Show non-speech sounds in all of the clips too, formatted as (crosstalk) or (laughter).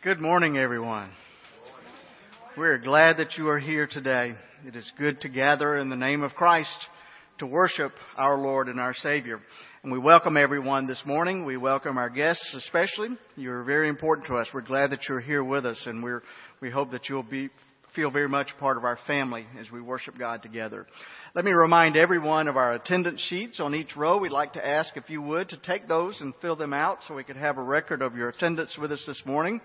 Good morning, everyone. We're glad that you are here today. It is good to gather in the name of Christ to worship our Lord and our Savior. And we welcome everyone this morning. We welcome our guests especially. You're very important to us. We're glad that you're here with us and we're, we hope that you'll be, feel very much part of our family as we worship God together. Let me remind everyone of our attendance sheets on each row. We'd like to ask if you would to take those and fill them out so we could have a record of your attendance with us this morning.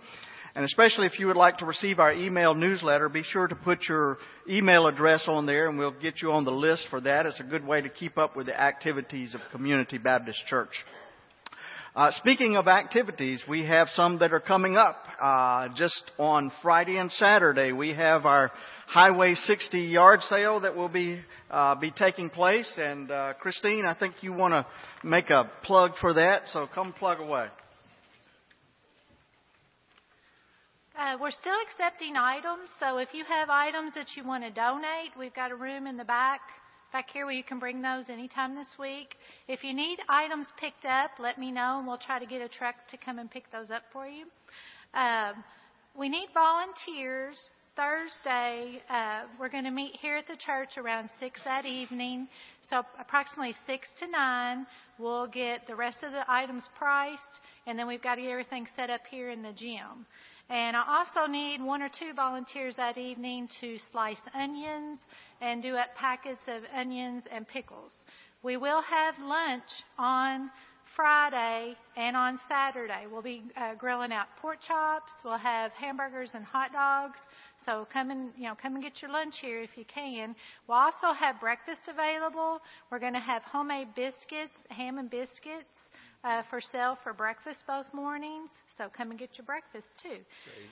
And especially if you would like to receive our email newsletter, be sure to put your email address on there and we'll get you on the list for that. It's a good way to keep up with the activities of Community Baptist Church. Uh, speaking of activities, we have some that are coming up. Uh, just on Friday and Saturday, we have our Highway 60 yard sale that will be uh, be taking place. And uh, Christine, I think you want to make a plug for that, so come plug away. Uh, we're still accepting items, so if you have items that you want to donate, we've got a room in the back back here where you can bring those anytime this week. If you need items picked up, let me know and we'll try to get a truck to come and pick those up for you. Um, we need volunteers. Thursday, uh, we're going to meet here at the church around 6 that evening. So approximately 6 to 9, we'll get the rest of the items priced, and then we've got to get everything set up here in the gym. And I also need one or two volunteers that evening to slice onions and do up packets of onions and pickles. We will have lunch on Friday and on Saturday. We'll be uh, grilling out pork chops. We'll have hamburgers and hot dogs. So come and you know come and get your lunch here if you can. We'll also have breakfast available. We're going to have homemade biscuits, ham and biscuits uh, for sale for breakfast both mornings. So come and get your breakfast too.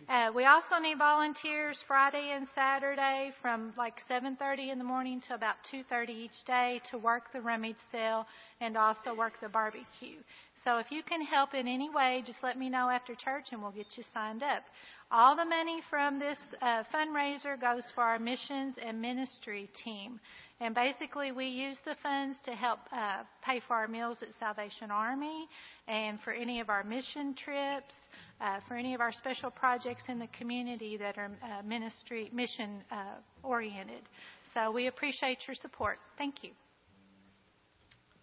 Uh, we also need volunteers Friday and Saturday from like 7:30 in the morning to about 2:30 each day to work the rummage sale and also work the barbecue. So if you can help in any way, just let me know after church and we'll get you signed up. All the money from this uh, fundraiser goes for our missions and ministry team. And basically, we use the funds to help uh, pay for our meals at Salvation Army and for any of our mission trips, uh, for any of our special projects in the community that are uh, ministry mission uh, oriented. So we appreciate your support. Thank you.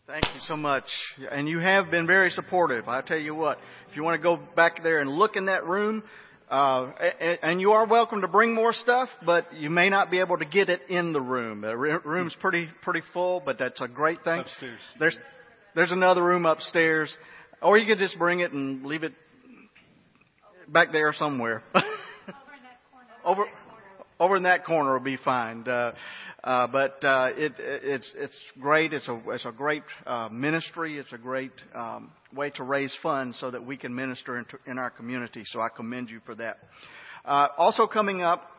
Thank you so much. And you have been very supportive. I tell you what, if you want to go back there and look in that room, uh, and you are welcome to bring more stuff, but you may not be able to get it in the room. The room's pretty pretty full, but that's a great thing. Upstairs. There's there's another room upstairs, or you could just bring it and leave it back there somewhere. over (laughs) over in that corner will be fine. Uh, uh, but uh, it, it's it's great. It's a it's a great uh, ministry. It's a great um, way to raise funds so that we can minister in, to, in our community. So I commend you for that. Uh, also coming up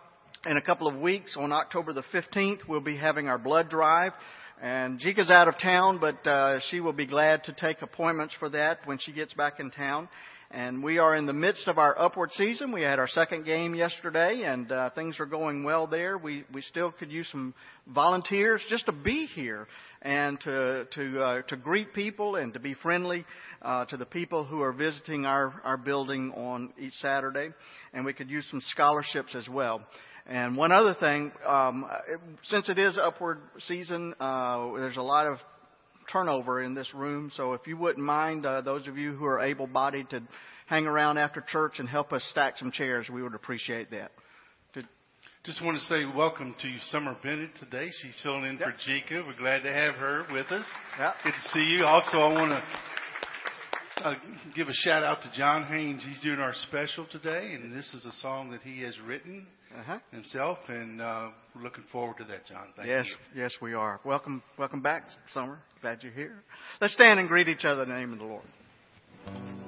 in a couple of weeks on October the 15th, we'll be having our blood drive. And Jika's out of town, but uh, she will be glad to take appointments for that when she gets back in town. And we are in the midst of our upward season. We had our second game yesterday, and uh, things are going well there. We we still could use some volunteers just to be here and to to uh, to greet people and to be friendly uh, to the people who are visiting our our building on each Saturday. And we could use some scholarships as well. And one other thing, um, since it is upward season, uh, there's a lot of turnover in this room. So if you wouldn't mind, uh, those of you who are able bodied to hang around after church and help us stack some chairs, we would appreciate that. Just want to say welcome to Summer Bennett today. She's filling in yep. for Jika. We're glad to have her with us. Yep. Good to see you. Also, I want to uh, give a shout out to John Haynes. He's doing our special today, and this is a song that he has written uh-huh. himself, and uh, we're looking forward to that, John. Thank yes, you. yes, we are. Welcome, welcome back, Summer. Glad you're here. Let's stand and greet each other in the name of the Lord.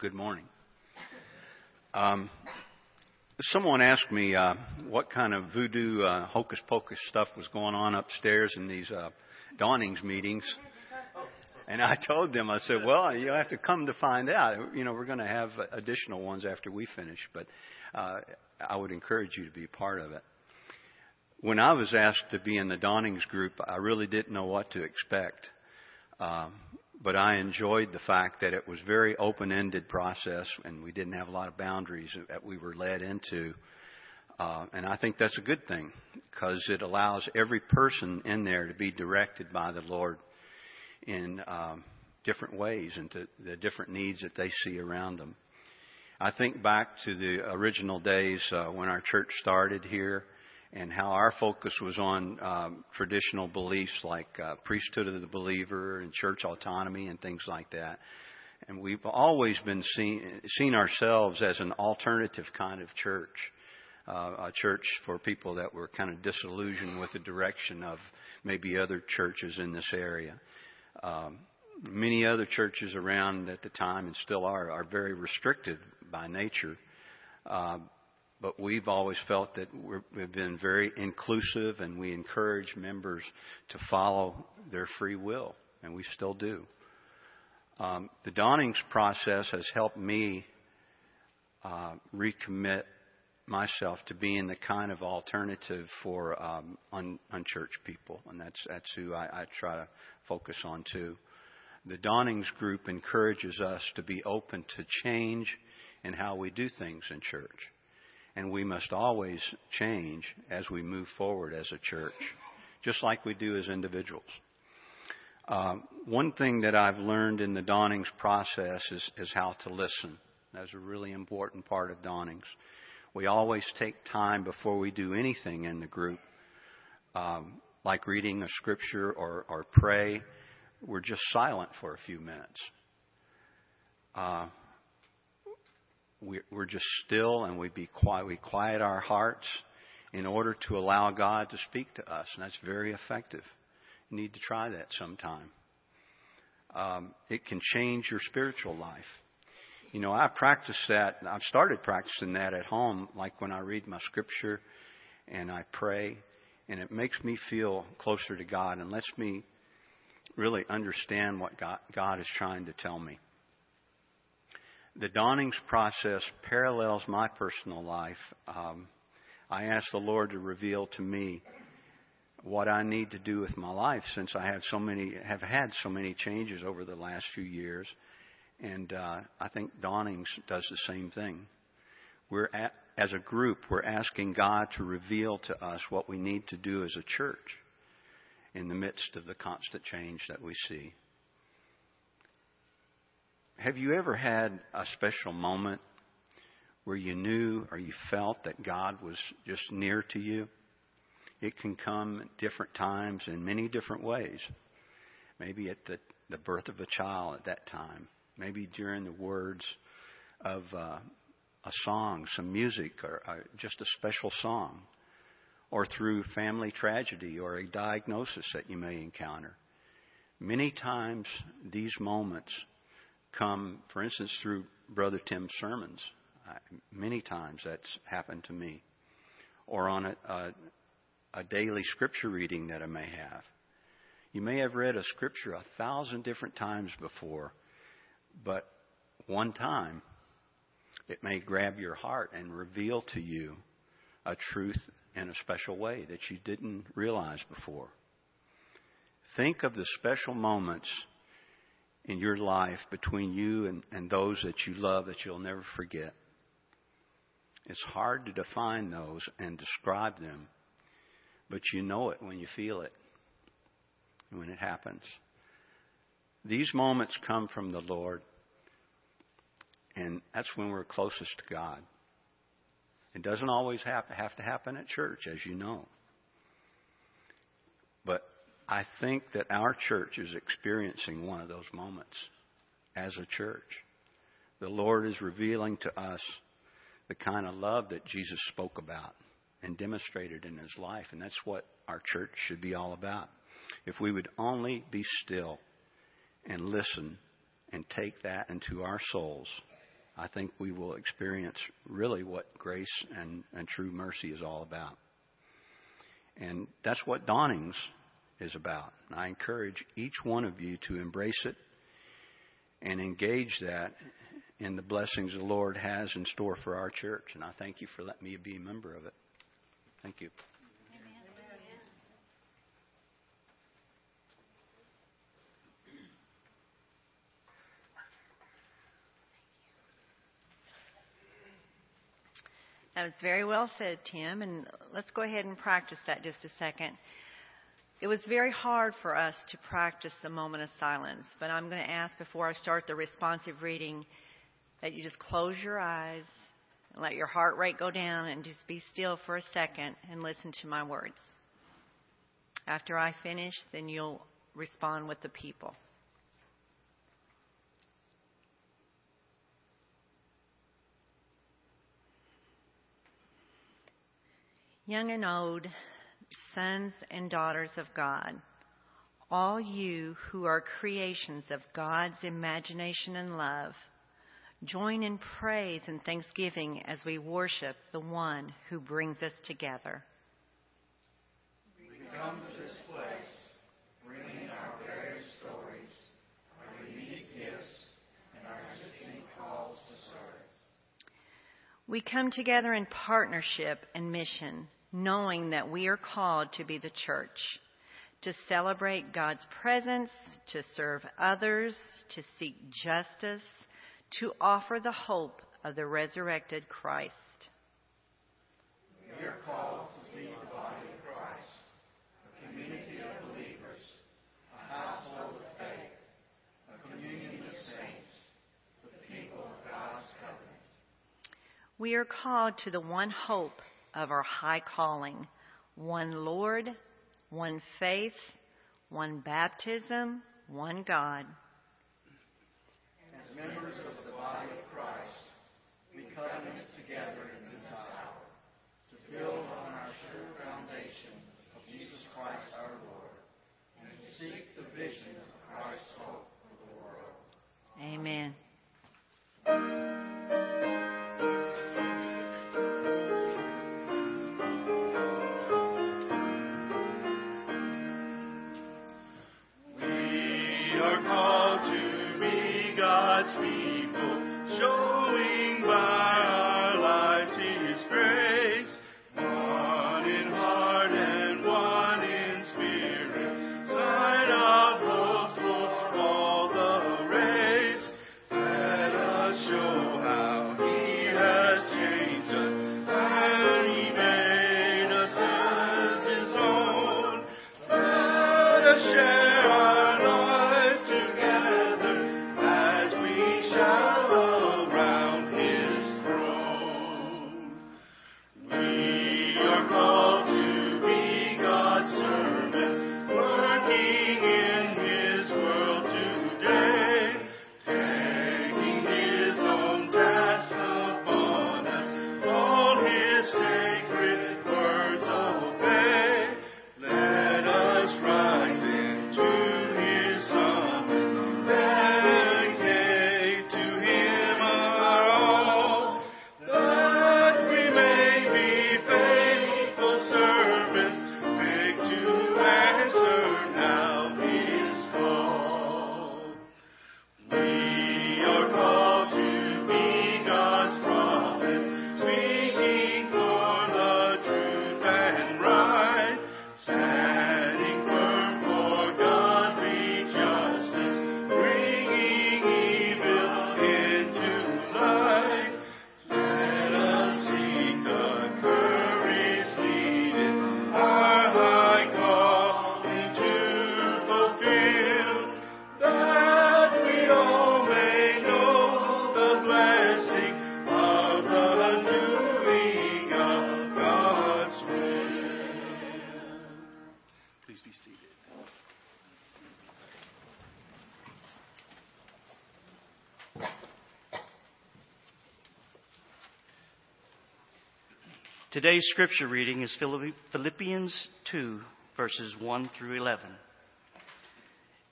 Good morning. Um, someone asked me uh, what kind of voodoo uh, hocus pocus stuff was going on upstairs in these uh, dawnings meetings. And I told them, I said, well, you'll have to come to find out. You know, we're going to have additional ones after we finish, but uh, I would encourage you to be part of it. When I was asked to be in the dawnings group, I really didn't know what to expect. Um, but I enjoyed the fact that it was very open-ended process, and we didn't have a lot of boundaries that we were led into. Uh, and I think that's a good thing because it allows every person in there to be directed by the Lord in um, different ways and to the different needs that they see around them. I think back to the original days uh, when our church started here, and how our focus was on um, traditional beliefs like uh, priesthood of the believer and church autonomy and things like that. And we've always been seen, seen ourselves as an alternative kind of church, uh, a church for people that were kind of disillusioned with the direction of maybe other churches in this area. Um, many other churches around at the time and still are are very restricted by nature. Uh, but we've always felt that we have been very inclusive and we encourage members to follow their free will, and we still do. Um, the Dawnings process has helped me uh, recommit myself to being the kind of alternative for um, un, unchurched people, and that's that's who I, I try to focus on too. The Dawnings group encourages us to be open to change in how we do things in church and we must always change as we move forward as a church, just like we do as individuals. Uh, one thing that I've learned in the Dawnings process is, is how to listen. That's a really important part of Dawnings. We always take time before we do anything in the group, um, like reading a scripture or, or pray. We're just silent for a few minutes. Uh, we're just still and we be quiet. We quiet our hearts in order to allow God to speak to us, and that's very effective. You need to try that sometime. Um, it can change your spiritual life. You know, I practice that. I've started practicing that at home, like when I read my scripture and I pray, and it makes me feel closer to God and lets me really understand what God, God is trying to tell me the dawnings process parallels my personal life. Um, I ask the Lord to reveal to me what I need to do with my life since I have so many have had so many changes over the last few years, and uh, I think dawnings does the same thing. We're at, as a group, we're asking God to reveal to us what we need to do as a church in the midst of the constant change that we see. Have you ever had a special moment where you knew or you felt that God was just near to you? It can come at different times in many different ways. Maybe at the, the birth of a child at that time. Maybe during the words of uh, a song, some music, or uh, just a special song. Or through family tragedy or a diagnosis that you may encounter. Many times these moments come, for instance, through Brother Tim's sermons. I, many times that's happened to me. Or on a, a, a daily scripture reading that I may have. You may have read a scripture a thousand different times before, but one time it may grab your heart and reveal to you a truth in a special way that you didn't realize before. Think of the special moments in your life between you and, and those that you love that you'll never forget. It's hard to define those and describe them, but you know it when you feel it, when it happens. These moments come from the Lord, and that's when we're closest to God. It doesn't always have, to happen at church, as you know. But I think that our church is experiencing one of those moments as a church. The Lord is revealing to us the kind of love that Jesus spoke about and demonstrated in his life, and that's what our church should be all about. If we would only be still and listen and take that into our souls, I think we will experience really what grace and, and true mercy is all about. And that's what dawnings is about. I encourage each one of you to embrace it and engage that in the blessings the Lord has in store for our church. And I thank you for letting me be a member of it. Thank you. That was very well said, Tim, and let's go ahead and practice that just a second. It was very hard for us to practice the moment of silence, but I'm going to ask before I start the responsive reading that you just close your eyes and Let your heart rate go down and just be still for a second and listen to my words. After I finish, then you'll respond with the people. Young and old, sons and daughters of God, all you who are creations of God's imagination and love, join in praise and thanksgiving as we worship the one who brings us together. We come to this place, bringing our various stories, our unique gifts, and our distinct calls to service. We come together in partnership and mission, knowing that we are called to be the church, to celebrate God's presence, to serve others, to seek justice, to offer the hope of the resurrected Christ. We are called to be the body of Christ, a community of believers, a household of faith, a communion of saints, the people of God's covenant. We are called to the one hope of our high calling one Lord, one faith, one baptism, one God. As members of the body of Christ, we covenant together in this hour to build on our sure foundation of Jesus Christ our Lord and to seek the vision of Christ's hope for the world. Amen. Share Today's scripture reading is Philippians 2, verses 1 through 11.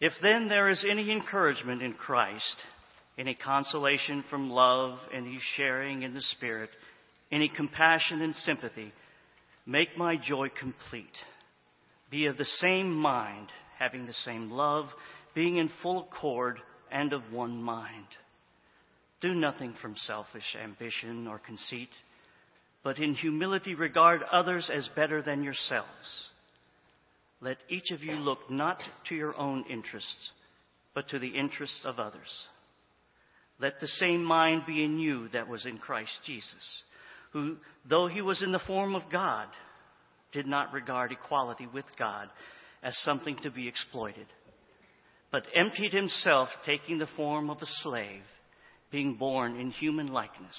If then there is any encouragement in Christ, any consolation from love, any sharing in the Spirit, any compassion and sympathy, make my joy complete. Be of the same mind, having the same love, being in full accord and of one mind. Do nothing from selfish ambition or conceit but in humility regard others as better than yourselves. Let each of you look not to your own interests, but to the interests of others. Let the same mind be in you that was in Christ Jesus, who, though he was in the form of God, did not regard equality with God as something to be exploited, but emptied himself, taking the form of a slave, being born in human likeness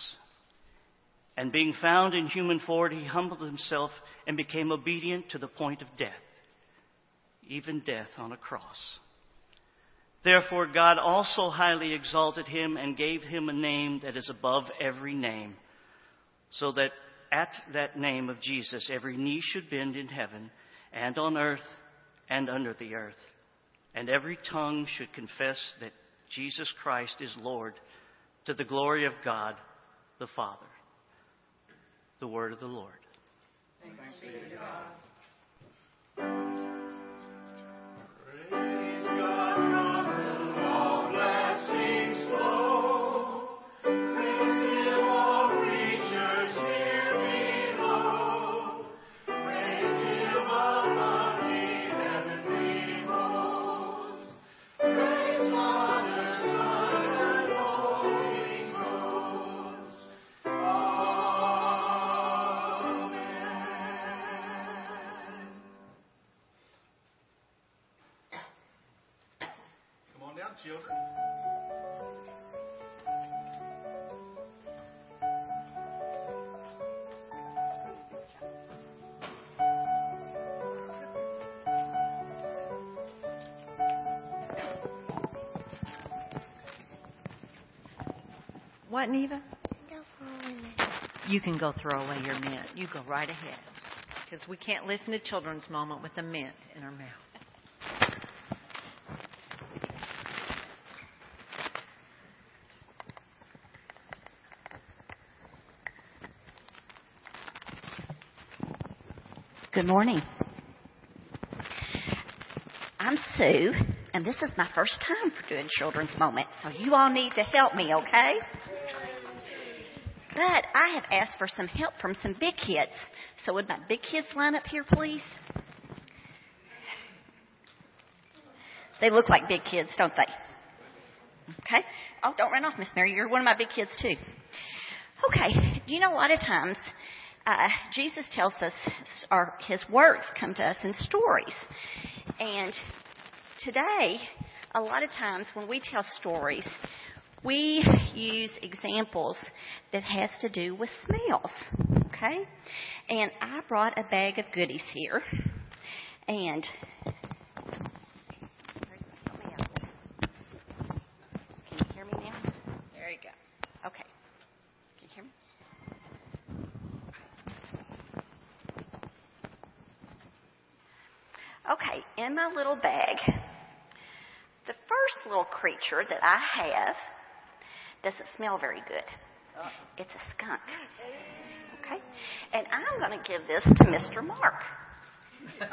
And being found in human form, he humbled himself and became obedient to the point of death, even death on a cross. Therefore, God also highly exalted him and gave him a name that is above every name, so that at that name of Jesus every knee should bend in heaven and on earth and under the earth, and every tongue should confess that Jesus Christ is Lord to the glory of God the Father. The word of the Lord. Thanks be to God. What, Neva? You can go throw away your mint. You go right ahead. Because we can't listen to children's moment with a mint in our mouth. Good morning. I'm Sue, and this is my first time for doing children's moment, so you all need to help me, okay? But I have asked for some help from some big kids. So would my big kids line up here, please? They look like big kids, don't they? Okay. Oh, don't run off, Miss Mary. You're one of my big kids too. Okay. Do you know a lot of times uh, Jesus tells us, or his words come to us in stories, and today, a lot of times when we tell stories, we use examples that has to do with smells. Okay? And I brought a bag of goodies here. And can you hear me now? There you go. Okay. Can you hear me? Okay, in my little bag, the first little creature that I have doesn't smell very good. It's a skunk. Okay? And I'm going to give this to Mr. Mark. Okay?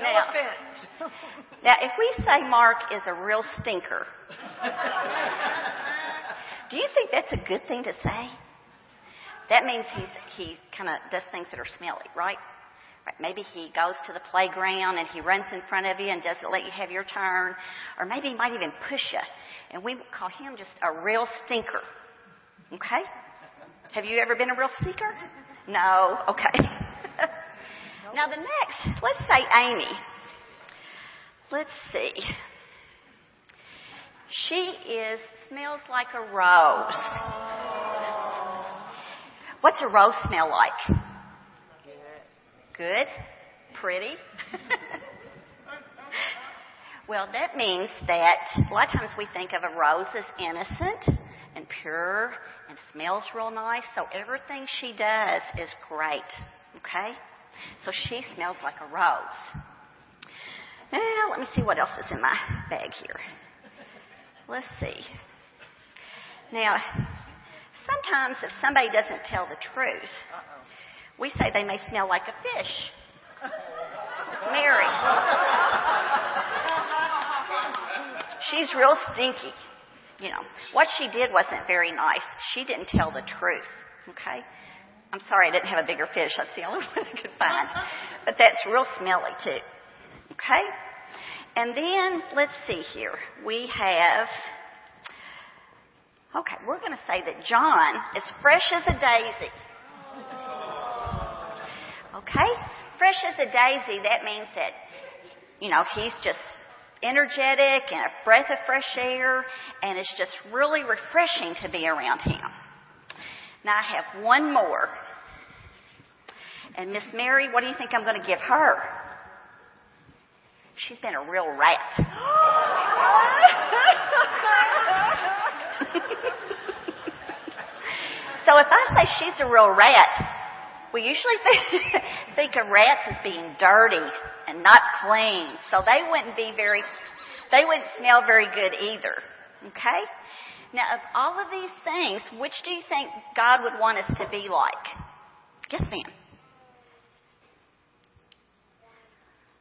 Now, now, if we say Mark is a real stinker, do you think that's a good thing to say? That means he's, he kind of does things that are smelly, right? Maybe he goes to the playground and he runs in front of you and doesn't let you have your turn. Or maybe he might even push you. And we call him just a real stinker. Okay? Have you ever been a real stinker? No? Okay. (laughs) now the next, let's say Amy. Let's see. She is, smells like a rose. What's a rose smell like? Good? Pretty? (laughs) well, that means that a lot of times we think of a rose as innocent and pure and smells real nice, so everything she does is great. Okay? So she smells like a rose. Now, let me see what else is in my bag here. Let's see. Now, sometimes if somebody doesn't tell the truth, we say they may smell like a fish. Mary. She's real stinky. You know, what she did wasn't very nice. She didn't tell the truth. Okay? I'm sorry I didn't have a bigger fish. That's the (laughs) only one I could find. But that's real smelly too. Okay? And then, let's see here. We have, okay, we're going to say that John is fresh as a daisy. Okay? Fresh as a daisy, that means that, you know, he's just energetic and a breath of fresh air, and it's just really refreshing to be around him. Now I have one more. And Miss Mary, what do you think I'm going to give her? She's been a real rat. (gasps) so if I say she's a real rat, we usually think, (laughs) think of rats as being dirty and not clean. So they wouldn't be very, they wouldn't smell very good either. Okay? Now, of all of these things, which do you think God would want us to be like? Yes, ma'am.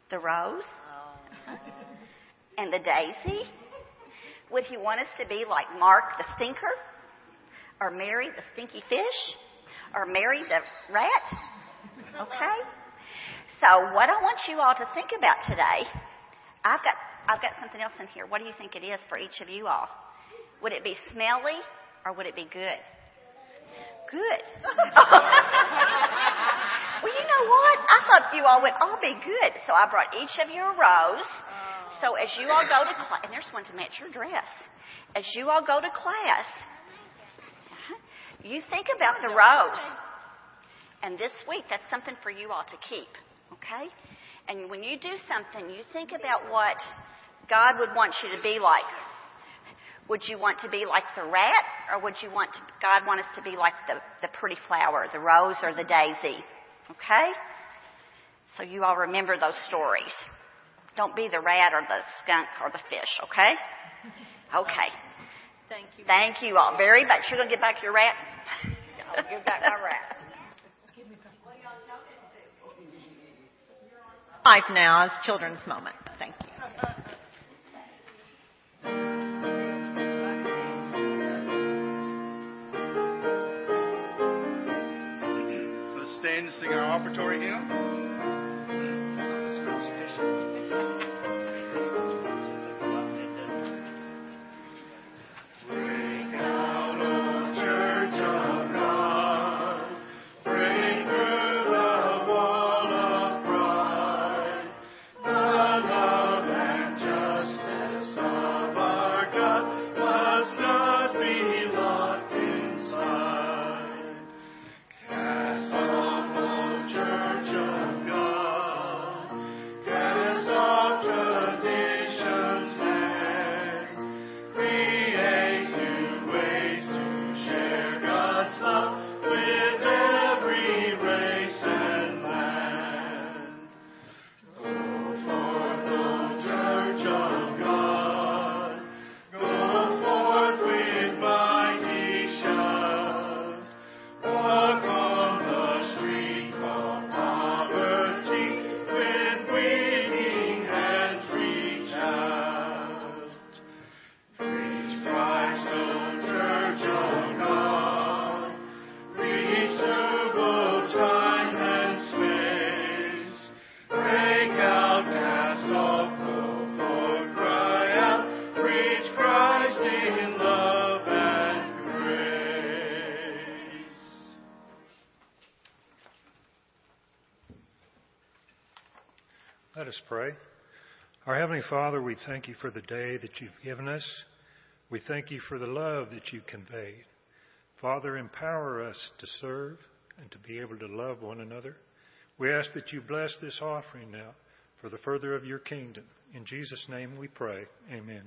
The rose? Oh. And the daisy? Would he want us to be like Mark the stinker? Or Mary the stinky fish? Or Mary the rat? Okay? So what I want you all to think about today, I've got, I've got something else in here. What do you think it is for each of you all? Would it be smelly or would it be good? Good. (laughs) well, you know what? I thought you all would all be good. So I brought each of you a rose. So as you all go to class, and there's one to match your dress. As you all go to class, you think about the rose. And this week, that's something for you all to keep. Okay? And when you do something, you think about what God would want you to be like. Would you want to be like the rat, or would you want to, God want us to be like the, the pretty flower, the rose or the daisy? Okay? So you all remember those stories. Don't be the rat or the skunk or the fish, okay? Okay. Thank you. Thank you all very much. You're going to get back your rat? I'll give back my rat. Life now is children's moment. Thank you. Let's stand and sing our offertory hymn. Father, we thank you for the day that you've given us. We thank you for the love that you've conveyed. Father, empower us to serve and to be able to love one another. We ask that you bless this offering now for the further of your kingdom. In Jesus' name we pray. Amen.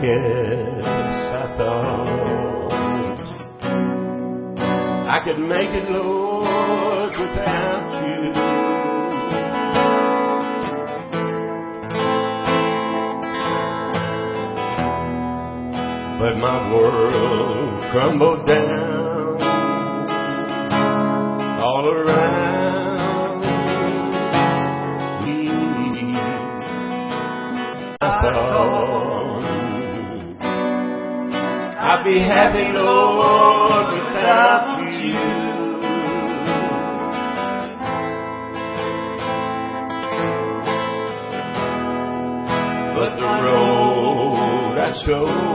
this, I thought. I could make it, Lord, without you. But my world crumbled down. be happy, Lord, without you. But the road I chose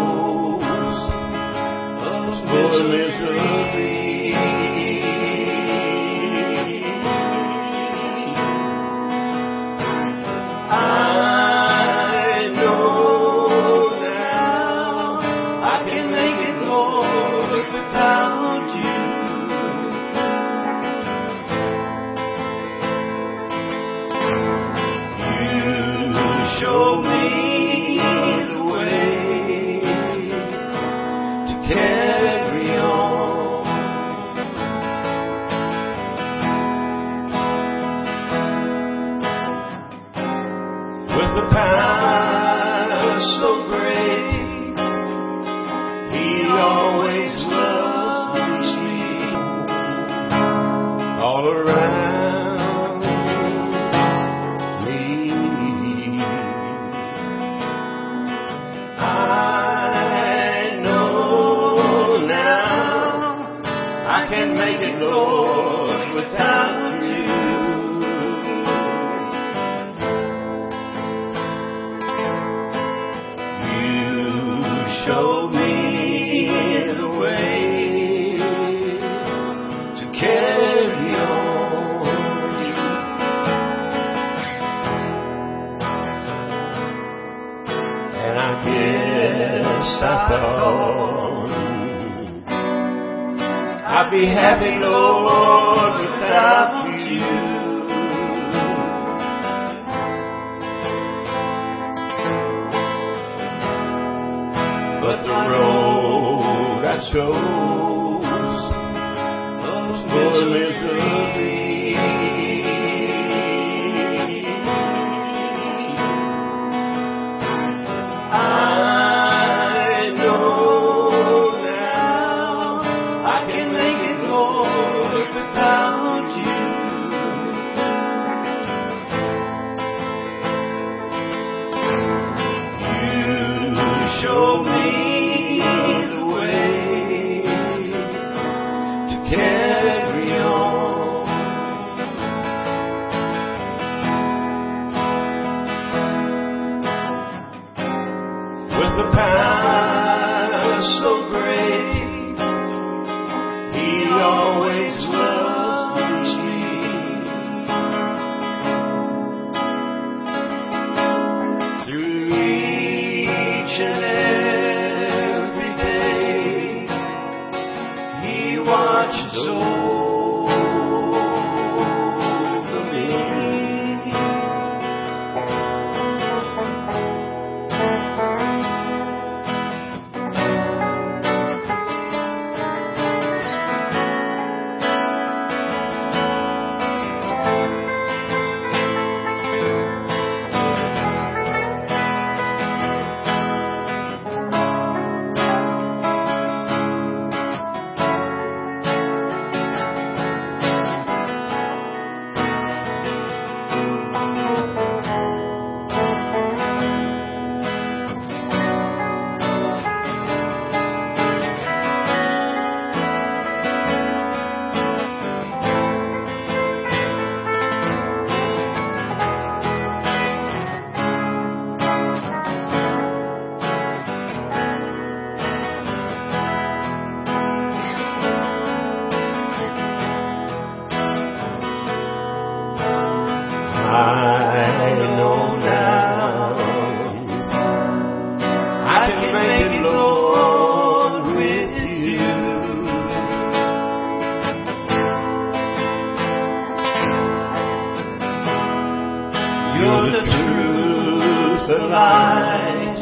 You're the truth, the light,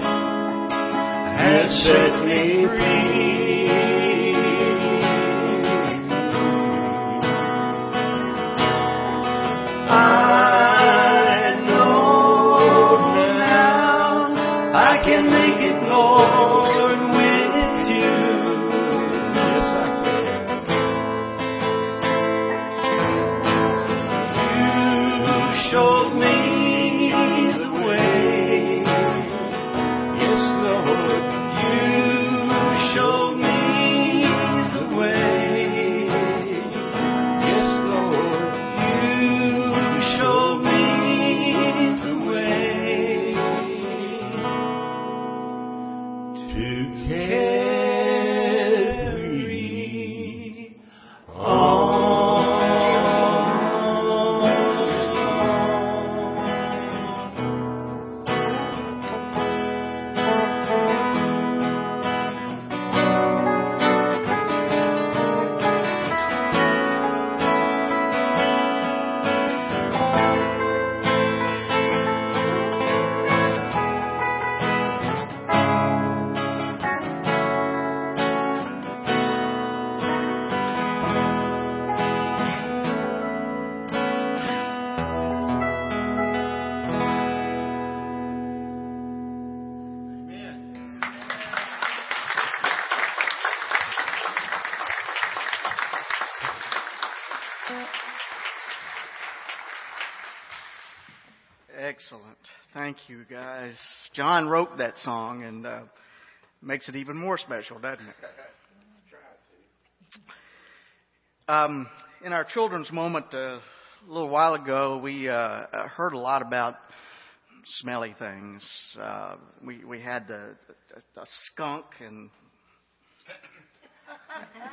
and set me free. You, guys. John wrote that song and uh, makes it even more special, doesn't it? Um, in our children's moment uh, a little while ago, we uh, heard a lot about smelly things. Uh, we we had a, a, a skunk and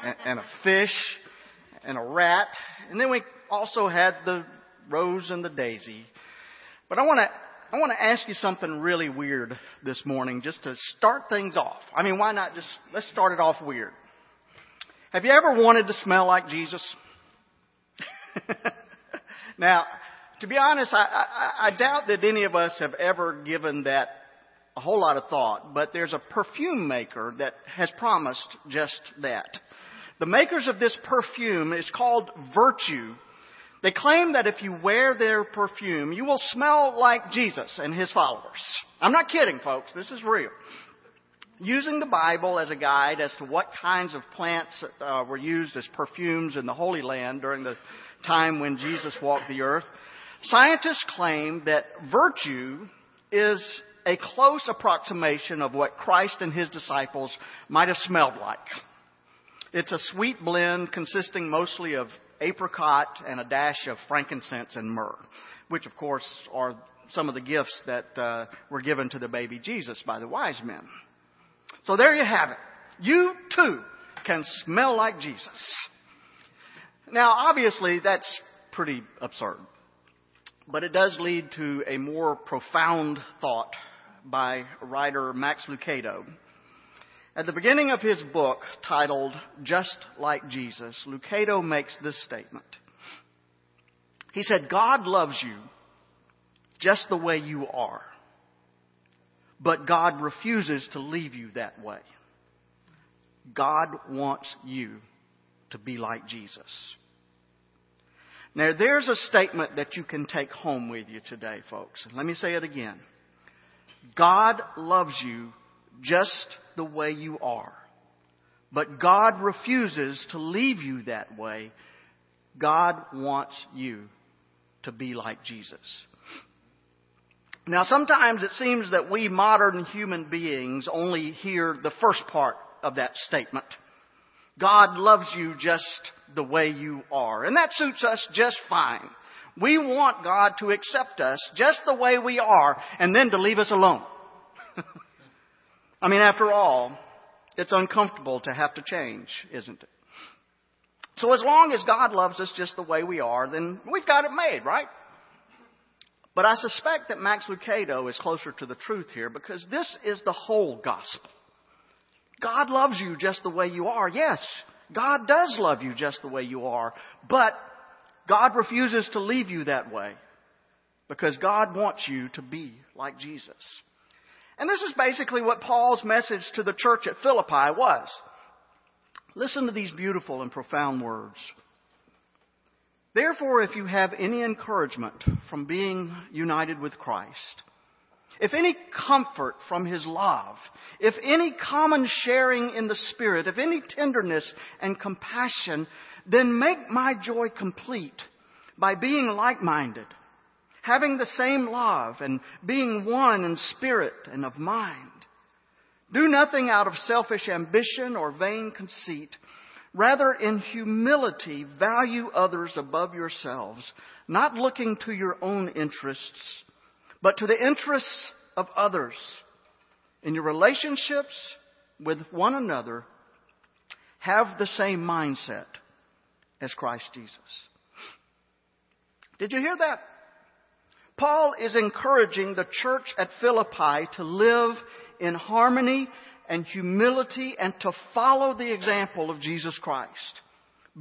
and- and a fish and a rat, and then we also had the rose and the daisy. But I want to I want to ask you something really weird this morning, just to start things off. I mean, why not just let's start it off weird. Have you ever wanted to smell like Jesus? (laughs) now, to be honest, I, I, I doubt that any of us have ever given that a whole lot of thought, but there's a perfume maker that has promised just that. The makers of this perfume is called Virtue. They claim that if you wear their perfume, you will smell like Jesus and his followers. I'm not kidding, folks. This is real. Using the Bible as a guide as to what kinds of plants uh, were used as perfumes in the Holy Land during the time when Jesus walked the earth, scientists claim that virtue is a close approximation of what Christ and his disciples might have smelled like. It's a sweet blend consisting mostly of apricot and a dash of frankincense and myrrh, which of course are some of the gifts that uh, were given to the baby Jesus by the wise men. So there you have it. You too can smell like Jesus. Now, obviously, that's pretty absurd. But it does lead to a more profound thought by writer Max Lucado. At the beginning of his book titled Just Like Jesus, Lucado makes this statement. He said, God loves you just the way you are, but God refuses to leave you that way. God wants you to be like Jesus. Now, there's a statement that you can take home with you today, folks. Let me say it again. God loves you just the way you are. But God refuses to leave you that way. God wants you to be like Jesus. Now, sometimes it seems that we modern human beings only hear the first part of that statement. God loves you just the way you are. And that suits us just fine. We want God to accept us just the way we are and then to leave us alone. (laughs) I mean, after all, it's uncomfortable to have to change, isn't it? So as long as God loves us just the way we are, then we've got it made, right? But I suspect that Max Lucado is closer to the truth here because this is the whole gospel. God loves you just the way you are. Yes, God does love you just the way you are. But God refuses to leave you that way because God wants you to be like Jesus. And this is basically what Paul's message to the church at Philippi was. Listen to these beautiful and profound words. Therefore, if you have any encouragement from being united with Christ, if any comfort from His love, if any common sharing in the Spirit, if any tenderness and compassion, then make my joy complete by being like-minded, having the same love and being one in spirit and of mind. Do nothing out of selfish ambition or vain conceit. Rather, in humility, value others above yourselves, not looking to your own interests, but to the interests of others. In your relationships with one another, have the same mindset as Christ Jesus. Did you hear that? Paul is encouraging the church at Philippi to live in harmony and humility and to follow the example of Jesus Christ.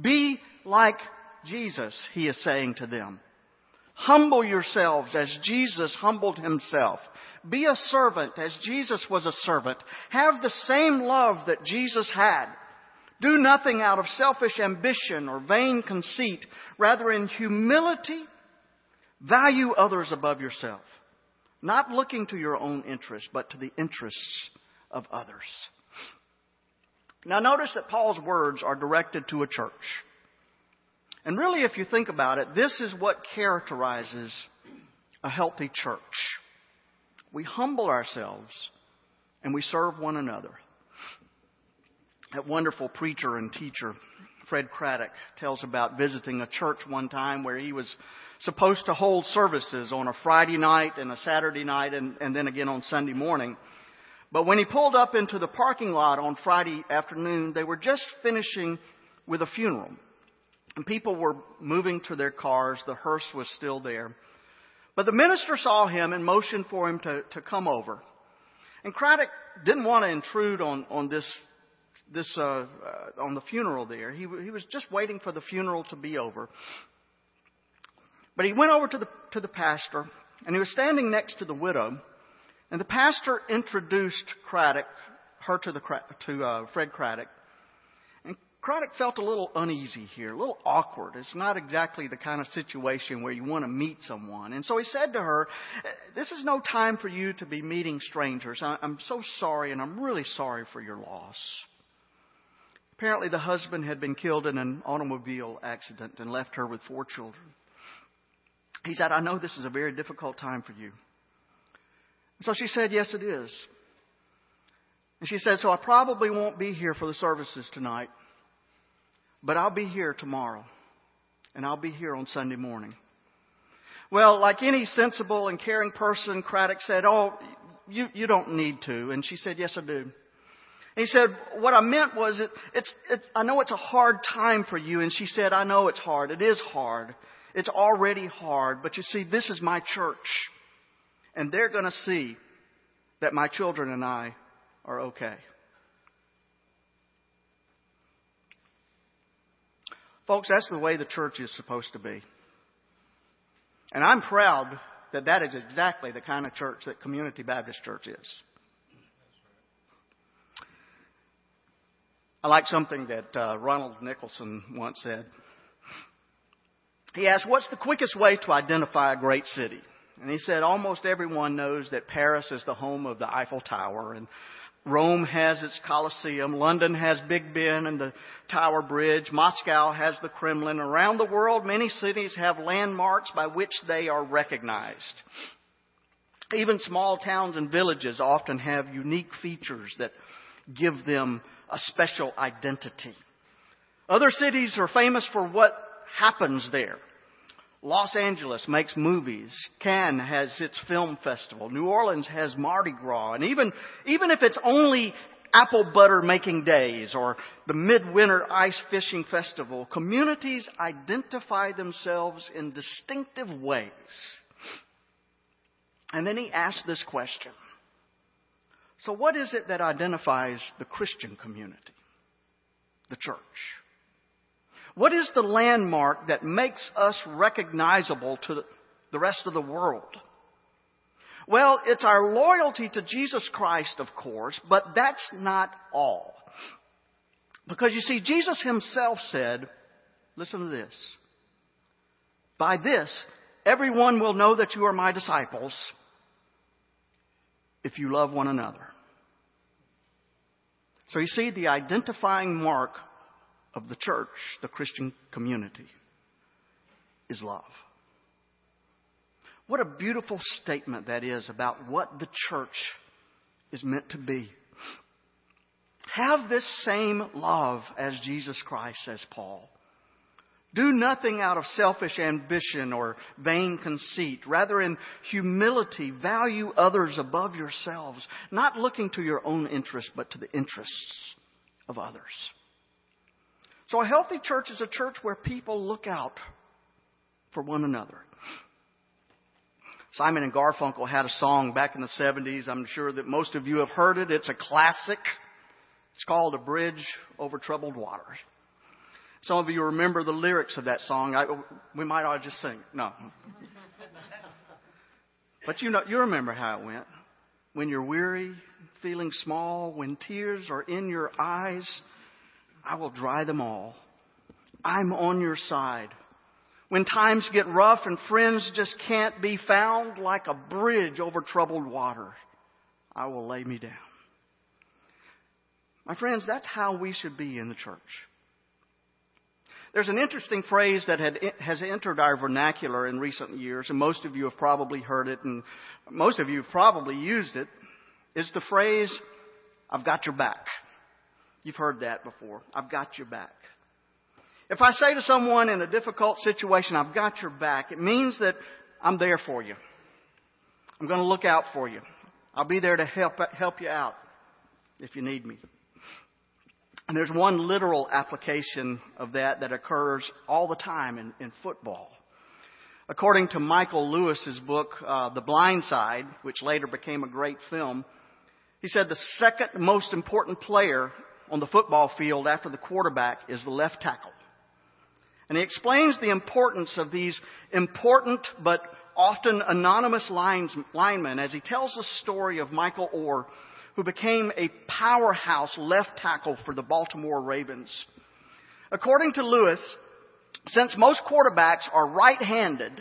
Be like Jesus, he is saying to them. Humble yourselves as Jesus humbled himself. Be a servant as Jesus was a servant. Have the same love that Jesus had. Do nothing out of selfish ambition or vain conceit. Rather, in humility, value others above yourself. Not looking to your own interests, but to the interests of others. Now, notice that Paul's words are directed to a church. And really, if you think about it, this is what characterizes a healthy church. We humble ourselves and we serve one another. That wonderful preacher and teacher, Fred Craddock, tells about visiting a church one time where he was supposed to hold services on a Friday night and a Saturday night and, and then again on Sunday morning. But when he pulled up into the parking lot on Friday afternoon, they were just finishing with a funeral. And people were moving to their cars. The hearse was still there. But the minister saw him and motioned for him to, to come over. And Craddock didn't want to intrude on, on this, this, uh, uh, on the funeral there. He, he was just waiting for the funeral to be over. But he went over to the, to the pastor and he was standing next to the widow. And the pastor introduced Craddock, her to, the, to uh, Fred Craddock. And Craddock felt a little uneasy here, a little awkward. It's not exactly the kind of situation where you want to meet someone. And so he said to her, This is no time for you to be meeting strangers. I'm so sorry, and I'm really sorry for your loss. Apparently, the husband had been killed in an automobile accident and left her with four children. He said, I know this is a very difficult time for you. So she said, Yes, it is. And she said, So I probably won't be here for the services tonight. But I'll be here tomorrow. And I'll be here on Sunday morning. Well, like any sensible and caring person, Craddock said, Oh, you, you don't need to. And she said, Yes, I do. He said, What I meant was, it, it's, it's, I know it's a hard time for you. And she said, I know it's hard. It is hard. It's already hard. But you see, this is my church. And they're going to see that my children and I are okay. Folks, that's the way the church is supposed to be. And I'm proud that that is exactly the kind of church that Community Baptist Church is. I like something that uh, Ronald Nicholson once said. He asked, What's the quickest way to identify a great city? And he said, Almost everyone knows that Paris is the home of the Eiffel Tower, and Rome has its Colosseum. London has Big Ben and the Tower Bridge. Moscow has the Kremlin. Around the world, many cities have landmarks by which they are recognized. Even small towns and villages often have unique features that give them a special identity. Other cities are famous for what happens there. Los Angeles makes movies. Cannes has its film festival. New Orleans has Mardi Gras. And even, even if it's only apple butter making days or the midwinter ice fishing festival, communities identify themselves in distinctive ways. And then he asked this question. So what is it that identifies the Christian community? The church. What is the landmark that makes us recognizable to the rest of the world? Well, it's our loyalty to Jesus Christ, of course, but that's not all. Because you see, Jesus himself said, listen to this. By this, everyone will know that you are my disciples if you love one another. So you see, the identifying mark of the church, the Christian community, is love. What a beautiful statement that is about what the church is meant to be. Have this same love as Jesus Christ, says Paul. Do nothing out of selfish ambition or vain conceit. Rather, in humility, value others above yourselves, not looking to your own interests, but to the interests of others. So, a healthy church is a church where people look out for one another. Simon and Garfunkel had a song back in the 70s. I'm sure that most of you have heard it. It's a classic. It's called A Bridge Over Troubled Waters. Some of you remember the lyrics of that song. I, we might all just sing. No. but you know, you remember how it went. When you're weary, feeling small, when tears are in your eyes, I will dry them all. I'm on your side. When times get rough and friends just can't be found, like a bridge over troubled water, I will lay me down. My friends, that's how we should be in the church. There's an interesting phrase that had, has entered our vernacular in recent years, and most of you have probably heard it, and most of you have probably used it. it. Is the phrase, I've got your back. You've heard that before. I've got your back. If I say to someone in a difficult situation, I've got your back, it means that I'm there for you. I'm going to look out for you. I'll be there to help, help you out if you need me. And there's one literal application of that that occurs all the time in, in football. According to Michael Lewis's book, uh, The Blind Side, which later became a great film, he said the second most important player on the football field after the quarterback is the left tackle. And he explains the importance of these important but often anonymous lines, linemen as he tells the story of Michael Oher, who became a powerhouse left tackle for the Baltimore Ravens. According to Lewis, since most quarterbacks are right-handed,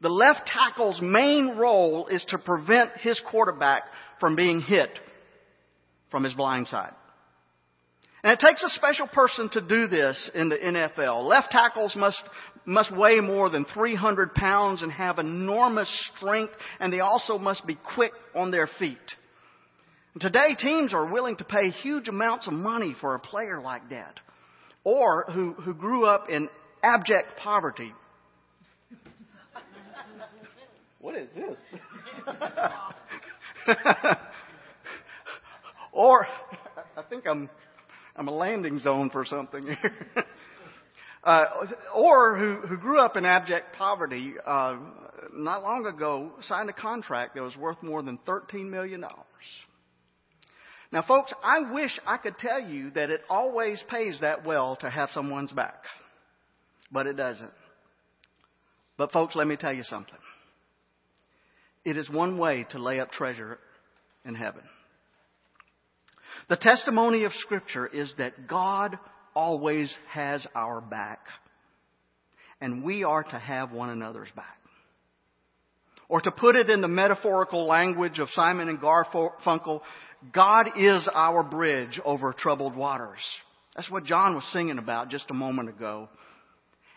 the left tackle's main role is to prevent his quarterback from being hit from his blind side. And it takes a special person to do this in the NFL. Left tackles must, must weigh more than 300 pounds and have enormous strength, and they also must be quick on their feet. And today, teams are willing to pay huge amounts of money for a player like that, or who, who grew up in abject poverty. what is this? (laughs) or, I think I'm I'm a landing zone for something here. (laughs) uh, or who, who grew up in abject poverty, uh, not long ago signed a contract that was worth more than $13 million. Now, folks, I wish I could tell you that it always pays that well to have someone's back, but it doesn't. But, folks, let me tell you something. It is one way to lay up treasure in heaven. The testimony of Scripture is that God always has our back, and we are to have one another's back. Or to put it in the metaphorical language of Simon and Garfunkel, God is our bridge over troubled waters. That's what John was singing about just a moment ago.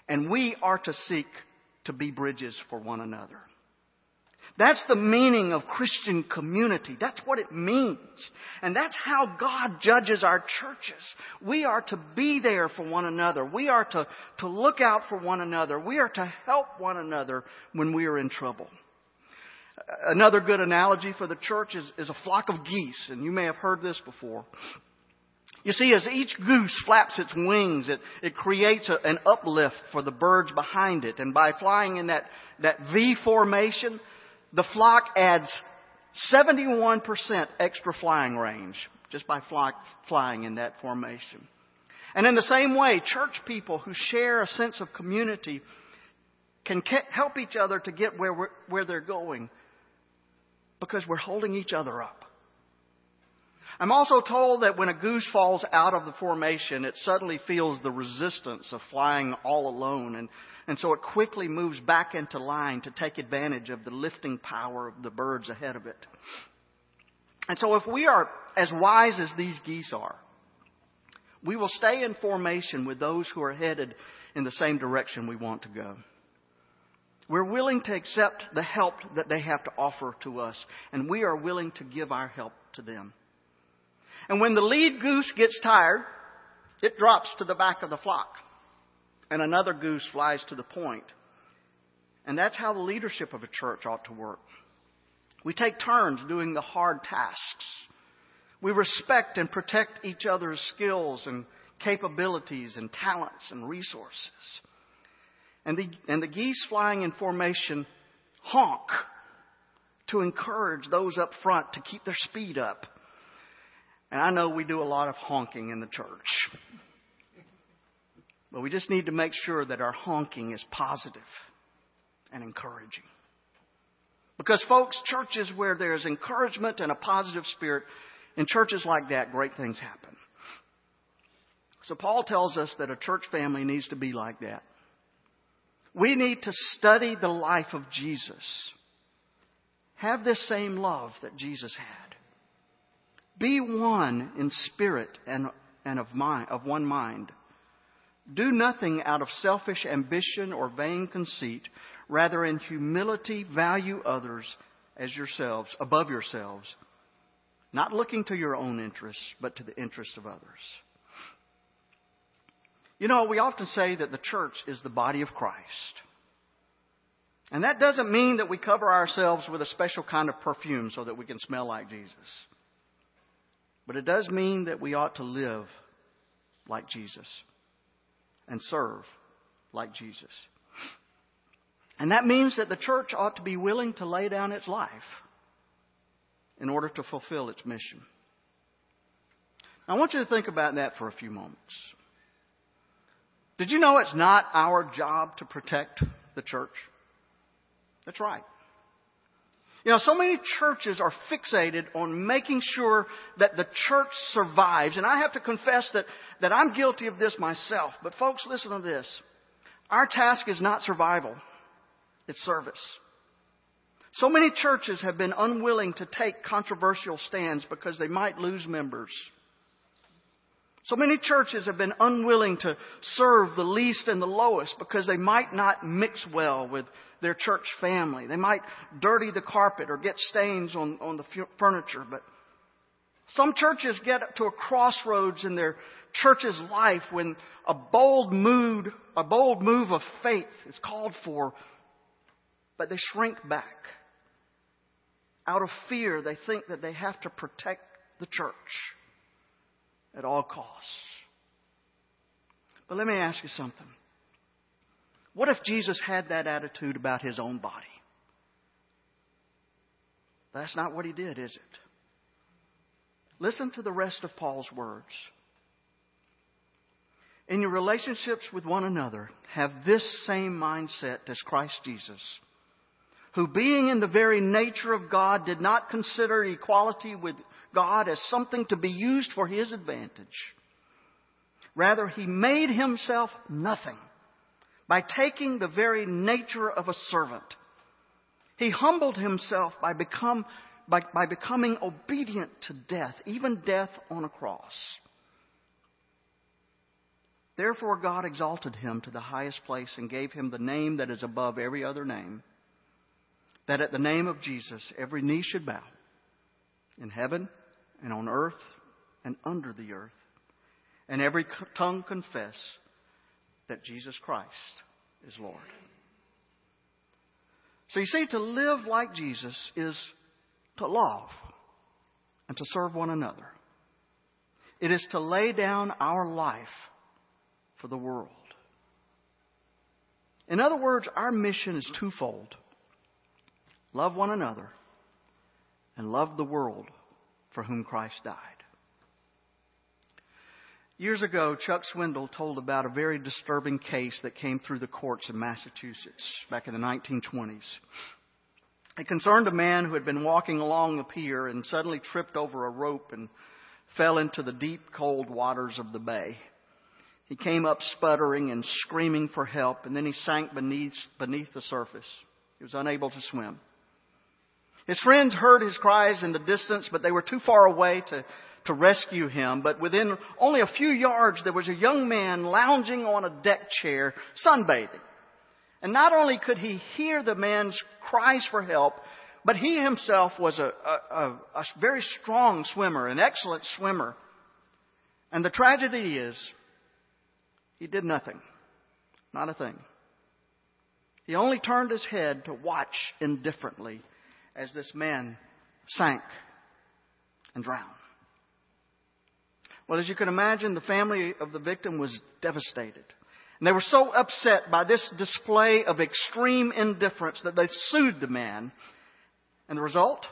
And we are to seek to be bridges for one another. That's the meaning of Christian community. That's what it means. And that's how God judges our churches. We are to be there for one another. We are to, to look out for one another. We are to help one another when we are in trouble. Another good analogy for the church is, is a flock of geese, and you may have heard this before. You see, as each goose flaps its wings, it, it creates a, an uplift for the birds behind it. And by flying in that, that V formation, the flock adds 71% extra flying range just by fly, flying in that formation. And in the same way, church people who share a sense of community can help each other to get where, where they're going because we're holding each other up. I'm also told that when a goose falls out of the formation, it suddenly feels the resistance of flying all alone, and, and so it quickly moves back into line to take advantage of the lifting power of the birds ahead of it. And so if we are as wise as these geese are, we will stay in formation with those who are headed in the same direction we want to go. We're willing to accept the help that they have to offer to us, and we are willing to give our help to them. And when the lead goose gets tired, it drops to the back of the flock, and another goose flies to the point. And that's how the leadership of a church ought to work. We take turns doing the hard tasks. We respect and protect each other's skills and capabilities and talents and resources. And the, and the geese flying in formation honk to encourage those up front to keep their speed up. And I know we do a lot of honking in the church. But we just need to make sure that our honking is positive and encouraging. Because, folks, churches where there's encouragement and a positive spirit, in churches like that, great things happen. So, Paul tells us that a church family needs to be like that. We need to study the life of Jesus. Have this same love that Jesus had. Be one in spirit and, and of, mind, of one mind. Do nothing out of selfish ambition or vain conceit. Rather, in humility, value others as yourselves, above yourselves, not looking to your own interests, but to the interests of others. You know, we often say that the church is the body of Christ. And that doesn't mean that we cover ourselves with a special kind of perfume so that we can smell like Jesus. But it does mean that we ought to live like Jesus and serve like Jesus. And that means that the church ought to be willing to lay down its life in order to fulfill its mission. I want you to think about that for a few moments. Did you know it's not our job to protect the church? That's right. You know, so many churches are fixated on making sure that the church survives. And I have to confess that, that I'm guilty of this myself. But folks, listen to this. Our task is not survival. It's service. So many churches have been unwilling to take controversial stands because they might lose members. So many churches have been unwilling to serve the least and the lowest because they might not mix well with their church family. They might dirty the carpet or get stains on, on the furniture. But some churches get to a crossroads in their church's life when a bold mood, a bold move of faith is called for but they shrink back. Out of fear, they think that they have to protect the church at all costs. But let me ask you something. What if Jesus had that attitude about his own body? That's not what he did, is it? Listen to the rest of Paul's words. In your relationships with one another, have this same mindset as Christ Jesus who being in the very nature of God did not consider equality with God as something to be used for his advantage. Rather, he made himself nothing by taking the very nature of a servant. He humbled himself by, become, by, by becoming obedient to death, even death on a cross. Therefore, God exalted him to the highest place and gave him the name that is above every other name that at the name of Jesus every knee should bow in heaven and on earth and under the earth, and every tongue confess that Jesus Christ is Lord. So you see, to live like Jesus is to love and to serve one another. It is to lay down our life for the world. In other words, our mission is twofold love one another, and love the world for whom Christ died. Years ago, Chuck Swindoll told about a very disturbing case that came through the courts in Massachusetts back in the 1920s. It concerned a man who had been walking along the pier and suddenly tripped over a rope and fell into the deep, cold waters of the bay. He came up sputtering and screaming for help, and then he sank beneath, beneath the surface. He was unable to swim. His friends heard his cries in the distance, but they were too far away to, to rescue him. But within only a few yards, there was a young man lounging on a deck chair, sunbathing. And not only could he hear the man's cries for help, but he himself was a, a, a, very strong swimmer, an excellent swimmer. And the tragedy is, he did nothing. Not a thing. He only turned his head to watch indifferently as this man sank and drowned. Well, as you can imagine, the family of the victim was devastated. And they were so upset by this display of extreme indifference that they sued the man. And the result?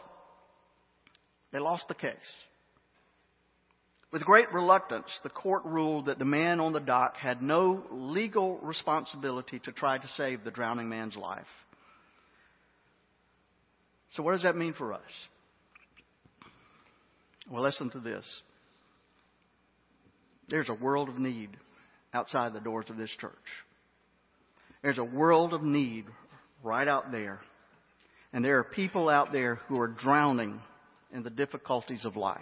They lost the case. With great reluctance, the court ruled that the man on the dock had no legal responsibility to try to save the drowning man's life. So, what does that mean for us? Well, listen to this. There's a world of need outside the doors of this church. There's a world of need right out there. And there are people out there who are drowning in the difficulties of life.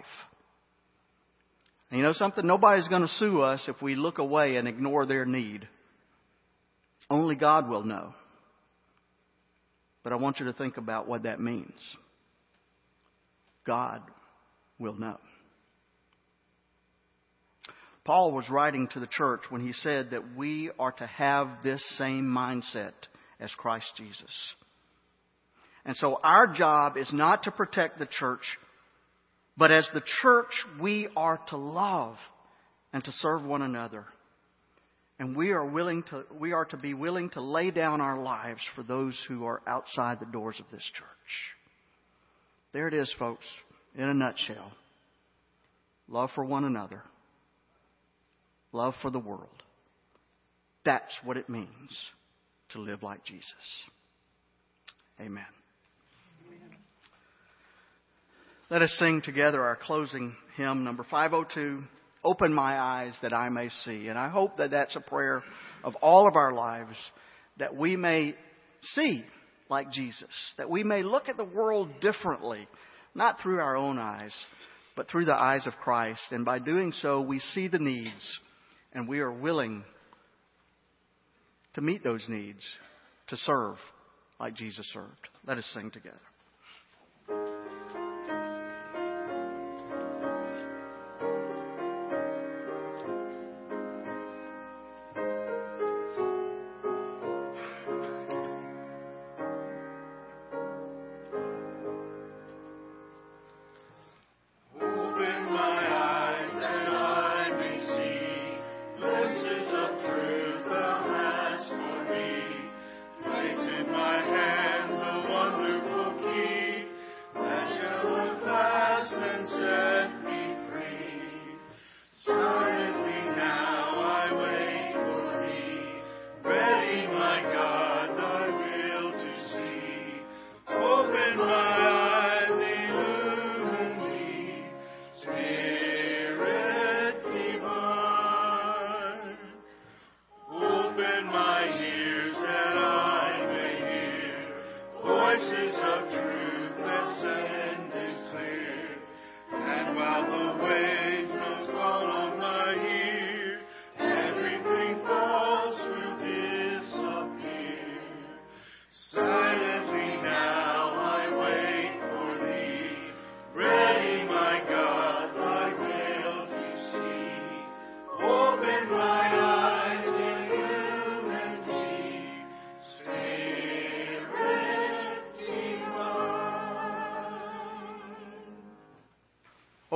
And you know something? Nobody's going to sue us if we look away and ignore their need. Only God will know. But I want you to think about what that means. God will know. Paul was writing to the church when he said that we are to have this same mindset as Christ Jesus. And so our job is not to protect the church, but as the church, we are to love and to serve one another. And we are willing to, we are to be willing to lay down our lives for those who are outside the doors of this church. There it is, folks, in a nutshell. Love for one another. Love for the world. That's what it means to live like Jesus. Amen. Let us sing together our closing hymn, number 502. Open my eyes that I may see. And I hope that that's a prayer of all of our lives that we may see like Jesus, that we may look at the world differently, not through our own eyes, but through the eyes of Christ. And by doing so, we see the needs and we are willing to meet those needs, to serve like Jesus served. Let us sing together.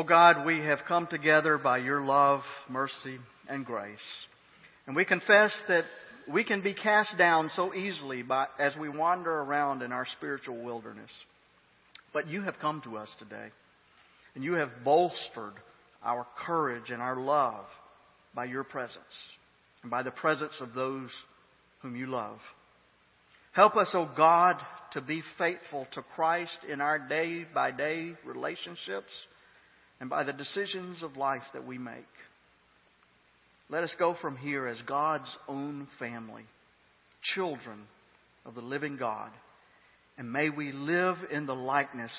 God, we have come together by your love, mercy, and grace. And we confess that we can be cast down so easily by, as we wander around in our spiritual wilderness. But you have come to us today, and you have bolstered our courage and our love by your presence and by the presence of those whom you love. Help us, O oh God, to be faithful to Christ in our day by day relationships and by the decisions of life that we make. Let us go from here as God's own family, children of the living God, and may we live in the likeness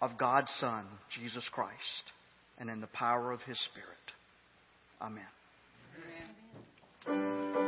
of God's Son, Jesus Christ, and in the power of His Spirit. Amen. Amen.